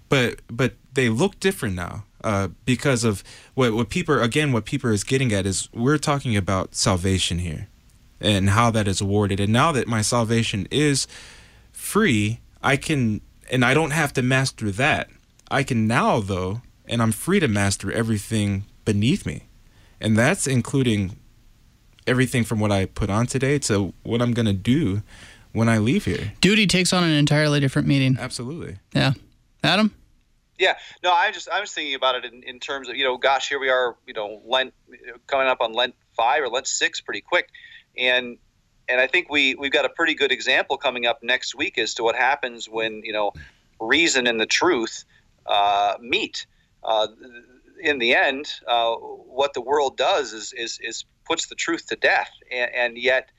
but but they look different now uh, because of what what Pieper again what people is getting at is we're talking about salvation here, and how that is awarded, and now that my salvation is free, I can and I don't have to master that. I can now though, and I'm free to master everything beneath me, and that's including everything from what I put on today to what I'm going to do when I leave here. Duty takes on an entirely different meaning. Absolutely. Yeah. Adam? Yeah, no, I just I was thinking about it in, in terms of you know, gosh, here we are, you know, Lent coming up on Lent five or Lent six pretty quick, and and I think we we've got a pretty good example coming up next week as to what happens when you know reason and the truth uh, meet. Uh, in the end, uh, what the world does is is is puts the truth to death, and, and yet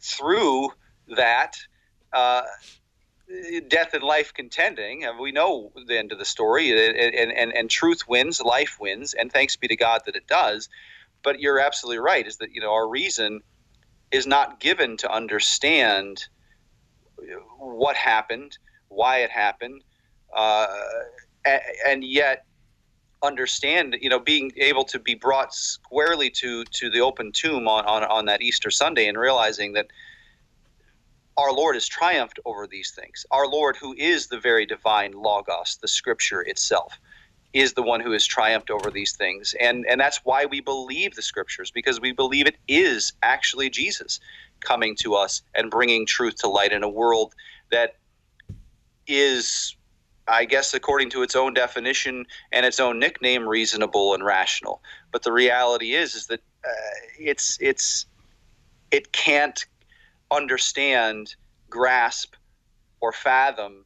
through that. Uh, death and life contending, and we know the end of the story, and, and, and truth wins, life wins, and thanks be to God that it does. But you're absolutely right, is that, you know, our reason is not given to understand what happened, why it happened, uh, and yet understand, you know, being able to be brought squarely to to the open tomb on, on, on that Easter Sunday and realizing that our Lord has triumphed over these things. Our Lord, who is the very divine Logos, the Scripture itself, is the one who has triumphed over these things. And, and that's why we believe the Scriptures, because we believe it is actually Jesus coming to us and bringing truth to light in a world that is I guess, according to its own definition and its own nickname, reasonable and rational. But the reality is, is that uh, it's it's it can't understand, grasp, or fathom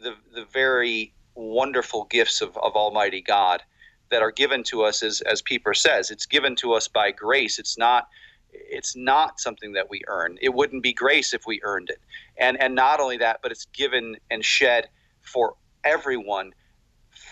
the the very wonderful gifts of, of Almighty God that are given to us as as Pieper says. It's given to us by grace. It's not it's not something that we earn. It wouldn't be grace if we earned it. And and not only that, but it's given and shed for everyone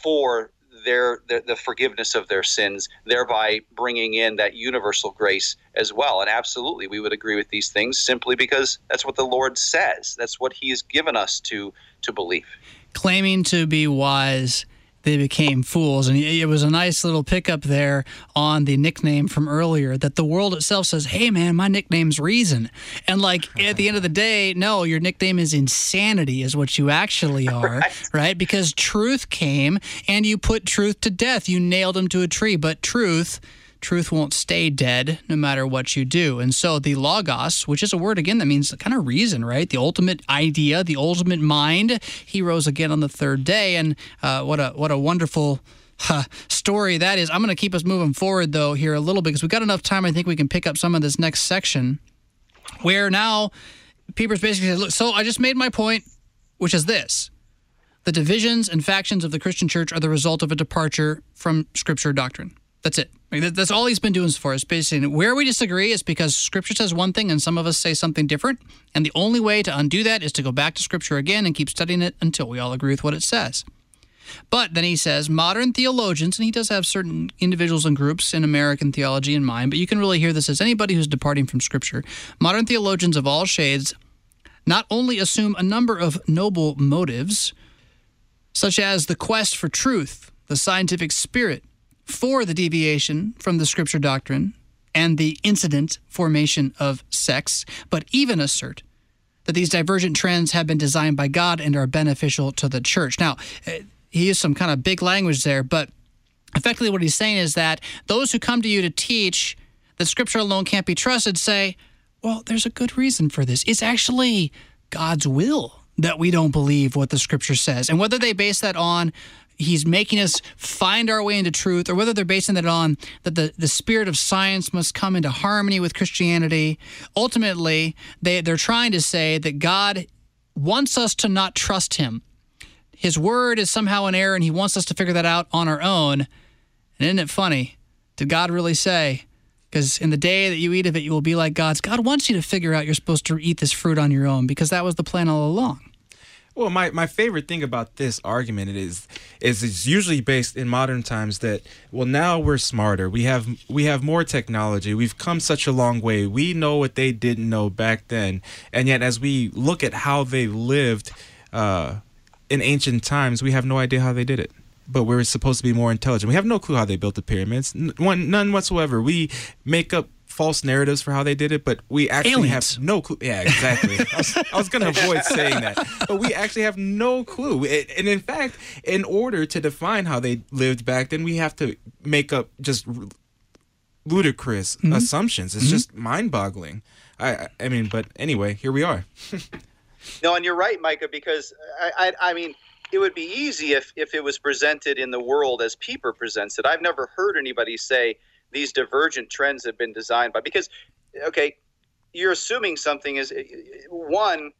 for their, their, the forgiveness of their sins, thereby bringing in that universal grace as well. And absolutely, we would agree with these things simply because that's what the Lord says. That's what He has given us to to believe. Claiming to be wise they became fools. And it was a nice little pickup there on the nickname from earlier that the world itself says, hey, man, my nickname's Reason. And like at the end of the day, no, your nickname is Insanity, is what you actually are, right? right? Because truth came and you put truth to death. You nailed him to a tree. But truth truth won't stay dead no matter what you do. And so the logos, which is a word again that means kind of reason, right? The ultimate idea, the ultimate mind. He rose again on the third day, and uh, what a what a wonderful. Uh, story that is. I'm going to keep us moving forward though here a little bit because we've got enough time. I think we can pick up some of this next section where now Pieper's basically said, look, so I just made my point, which is this. The divisions and factions of the Christian church are the result of a departure from scripture doctrine. That's it. That's all he's been doing so far. Is basically where we disagree is because Scripture says one thing and some of us say something different, and the only way to undo that is to go back to Scripture again and keep studying it until we all agree with what it says. But then he says modern theologians, and he does have certain individuals and groups in American theology in mind, but you can really hear this as anybody who's departing from Scripture. Modern theologians of all shades not only assume a number of noble motives, such as the quest for truth, the scientific spirit, for the deviation from the scripture doctrine and the incident formation of sects, but even assert that these divergent trends have been designed by God and are beneficial to the church. Now, eh, he used some kind of big language there, but effectively what he's saying is that those who come to you to teach that scripture alone can't be trusted say, well, there's a good reason for this. It's actually God's will that we don't believe what the scripture says. And whether they base that on he's making us find our way into truth, or whether they're basing that on that the, the spirit of science must come into harmony with Christianity. Ultimately, they, they're trying to say that God wants us to not trust him. His word is somehow an error, and he wants us to figure that out on our own. And isn't it funny? Did God really say, because in the day that you eat of it, you will be like God's. God wants you to figure out you're supposed to eat this fruit on your own because that was the plan all along. Well, my, my favorite thing about this argument is is it's usually based in modern times that well now we're smarter. We have we have more technology. We've come such a long way. We know what they didn't know back then. And yet as we look at how they lived uh, in ancient times, we have no idea how they did it. But we're supposed to be more intelligent. We have no clue how they built the pyramids. N- none whatsoever. We make up false narratives for how they did it, but we actually Aliens. have no clue. Yeah, exactly. I was, was going to avoid saying that, but we actually have no clue. And in fact, in order to define how they lived back then, we have to make up just ludicrous mm-hmm. assumptions. It's mm-hmm. just mind-boggling. I, I mean, but anyway, here we are. no, and you're right, Micah, because I, I, I mean it would be easy if, if it was presented in the world as Pieper presents it. I've never heard anybody say, these divergent trends have been designed by because okay you're assuming something is one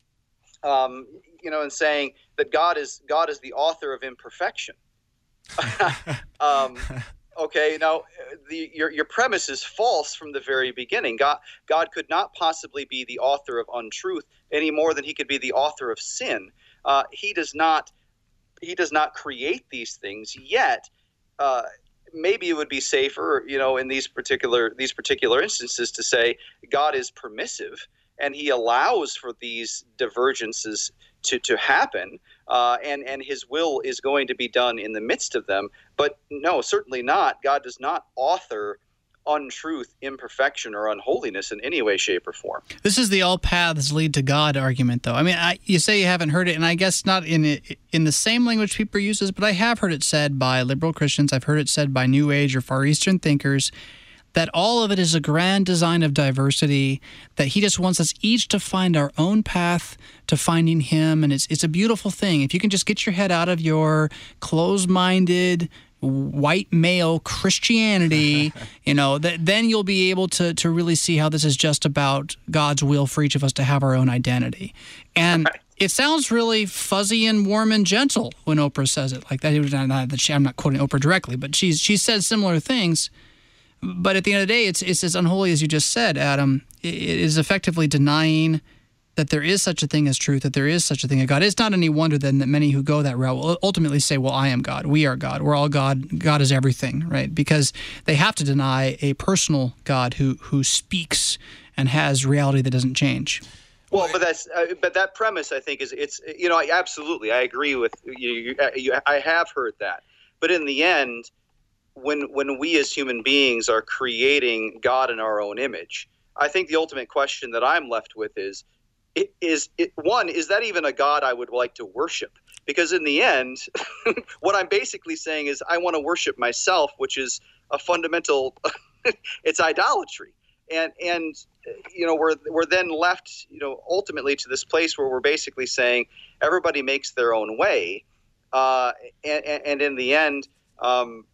um, you know and saying that god is god is the author of imperfection. Um, okay now the your, your premise is false from the very beginning. God god could not possibly be the author of untruth any more than he could be the author of sin. Uh, he does not he does not create these things yet. Uh, maybe it would be safer, you know, in these particular these particular instances to say God is permissive and He allows for these divergences to to happen, uh, and and His will is going to be done in the midst of them. But no, certainly not. God does not author untruth, imperfection, or unholiness in any way, shape, or form. This is the all paths lead to God argument, though. I mean, I, you say you haven't heard it, and I guess not in in the same language Pieper uses, but I have heard it said by liberal Christians. I've heard it said by New Age or Far Eastern thinkers that all of it is a grand design of diversity, that he just wants us each to find our own path to finding him. And it's, it's a beautiful thing. If you can just get your head out of your closed minded, white male Christianity, you know, th- then you'll be able to to really see how this is just about God's will for each of us to have our own identity. And it sounds really fuzzy and warm and gentle when Oprah says it like that. I'm not quoting Oprah directly, but she's she says similar things. But at the end of the day, it's it's as unholy as you just said, Adam. It is effectively denying that there is such a thing as truth, that there is such a thing as God. It's not any wonder then that many who go that route will ultimately say, "Well, I am God. We are God. We're all God. God is everything." Right? Because they have to deny a personal God who who speaks and has reality that doesn't change. Well, but that's uh, but that premise I think is it's you know absolutely I agree with you, you, you. I have heard that, but in the end, when when we as human beings are creating God in our own image, I think the ultimate question that I'm left with is is it, one is that even a god I would like to worship? Because in the end, what I'm basically saying is I want to worship myself, which is a fundamental. it's idolatry, and and you know we're we're then left you know ultimately to this place where we're basically saying everybody makes their own way, uh, and, and in the end, um,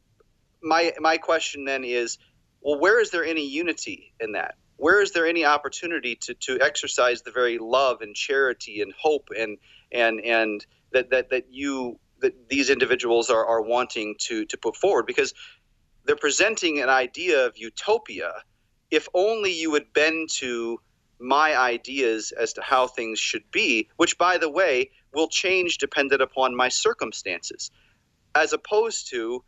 my my question then is, well, where is there any unity in that? Where is there any opportunity to, to exercise the very love and charity and hope and and and that that, that you that these individuals are, are wanting to to put forward? Because they're presenting an idea of utopia. If only you would bend to my ideas as to how things should be which by the way will change dependent upon my circumstances as opposed to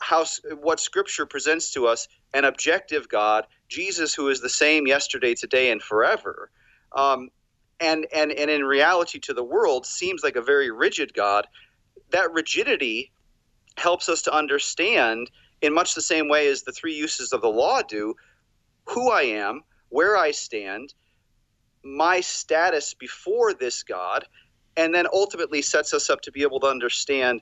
how what scripture presents to us an objective god jesus who is the same yesterday today and forever um, and and and in reality to the world seems like a very rigid god that rigidity helps us to understand in much the same way as the three uses of the law do who i am where i stand my status before this god and then ultimately sets us up to be able to understand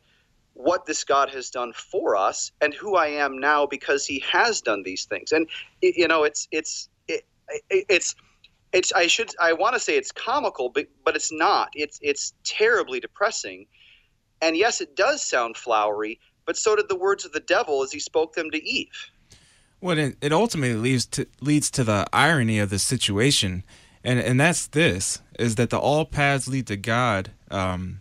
what this God has done for us and who I am now because He has done these things. And you know, it's it's it, it's it's I should I want to say it's comical, but but it's not. It's it's terribly depressing. And yes, it does sound flowery, but so did the words of the devil as he spoke them to Eve. Well, it, it ultimately leads to leads to the irony of the situation, and and that's this: is that the all paths lead to God um,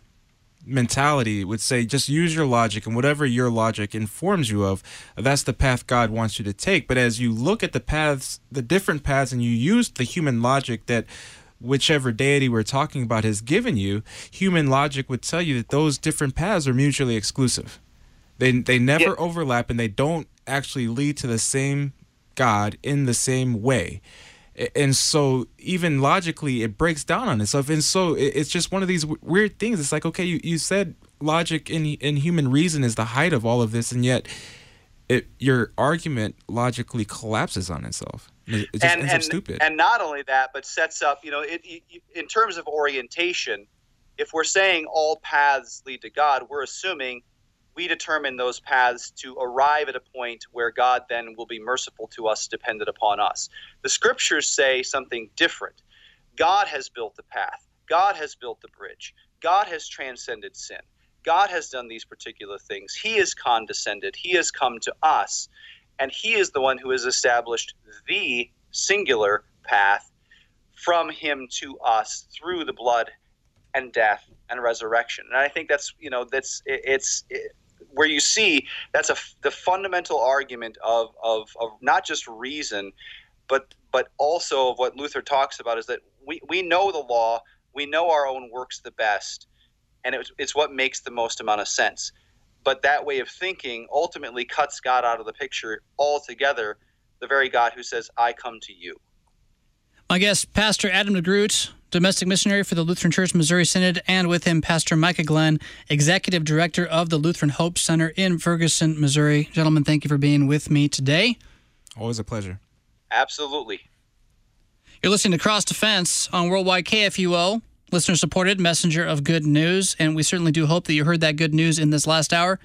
mentality would say just use your logic and whatever your logic informs you of, that's the path God wants you to take. But as you look at the paths, the different paths, and you use the human logic that whichever deity we're talking about has given you, human logic would tell you that those different paths are mutually exclusive. They they never yeah. overlap and they don't actually lead to the same God in the same way and so even logically it breaks down on itself. And so it's just one of these weird things. It's like okay you, you said logic and, in human reason is the height of all of this and yet it, your argument logically collapses on itself. It just and, ends and, up stupid. and not only that but sets up you know it, it, in terms of orientation if we're saying all paths lead to god we're assuming we determine those paths to arrive at a point where God then will be merciful to us, dependent upon us. The scriptures say something different. God has built the path, God has built the bridge, God has transcended sin. God has done these particular things. He has condescended. He has come to us. And He is the one who has established the singular path from Him to us through the blood and death and resurrection. And I think that's, you know, that's, it's, it, where you see that's a the fundamental argument of, of, of not just reason, but but also of what Luther talks about is that we, we know the law, we know our own works the best, and it's, it's what makes the most amount of sense. But that way of thinking ultimately cuts God out of the picture altogether, the very God who says, I come to you. My guest, Pastor Adam DeGroot, domestic missionary for the Lutheran Church Missouri Synod, and with him, Pastor Micah Glenn, executive director of the Lutheran Hope Center in Ferguson, Missouri. Gentlemen, thank you for being with me today. Always a pleasure. Absolutely. You're listening to Cross Defense on Worldwide KFUO, listener supported messenger of good news, and we certainly do hope that you heard that good news in this last hour.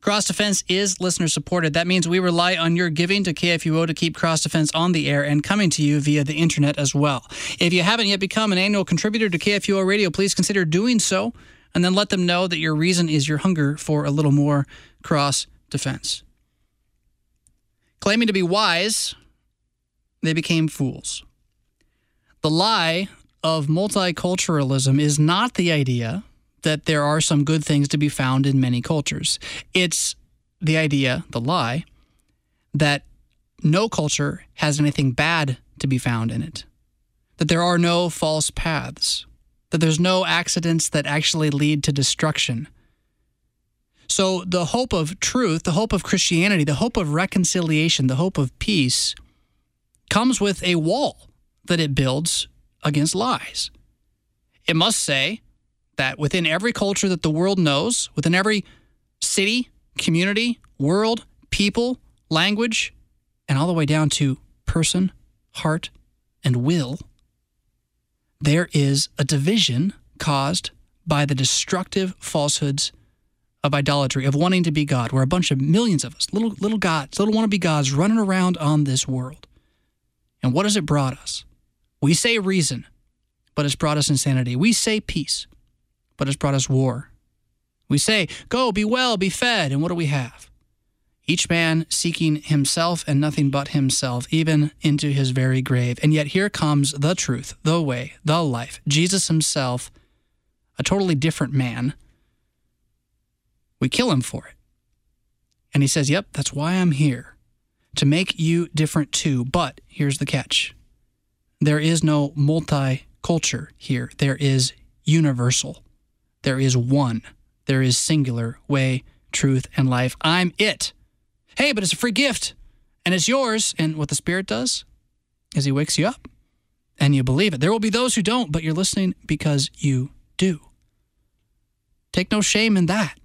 Cross Defense is listener supported. That means we rely on your giving to KFUO to keep Cross Defense on the air and coming to you via the internet as well. If you haven't yet become an annual contributor to KFUO Radio, please consider doing so and then let them know that your reason is your hunger for a little more cross defense. Claiming to be wise, they became fools. The lie of multiculturalism is not the idea that there are some good things to be found in many cultures. It's the idea, the lie, that no culture has anything bad to be found in it, that there are no false paths, that there's no accidents that actually lead to destruction. So, the hope of truth, the hope of Christianity, the hope of reconciliation, the hope of peace comes with a wall that it builds against lies. It must say, that within every culture that the world knows, within every city, community, world, people, language, and all the way down to person, heart, and will, there is a division caused by the destructive falsehoods of idolatry, of wanting to be God. We're a bunch of millions of us, little little gods, little wannabe gods running around on this world. And what has it brought us? We say reason, but it's brought us insanity. We say peace, but has brought us war. We say, Go, be well, be fed, and what do we have? Each man seeking himself and nothing but himself, even into his very grave. And yet here comes the truth, the way, the life, Jesus himself, a totally different man. We kill him for it. And he says, Yep, that's why I'm here, to make you different too. But here's the catch there is no multi culture here, there is universal. There is one. There is singular way, truth, and life. I'm it. Hey, but it's a free gift and it's yours. And what the Spirit does is He wakes you up and you believe it. There will be those who don't, but you're listening because you do. Take no shame in that.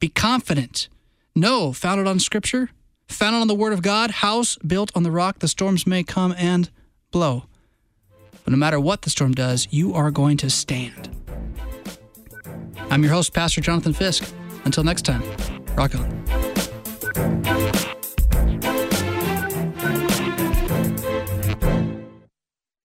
Be confident. No, founded on Scripture, founded on the Word of God, house built on the rock, the storms may come and blow. But no matter what the storm does, you are going to stand. I'm your host, Pastor Jonathan Fisk. Until next time, rock on.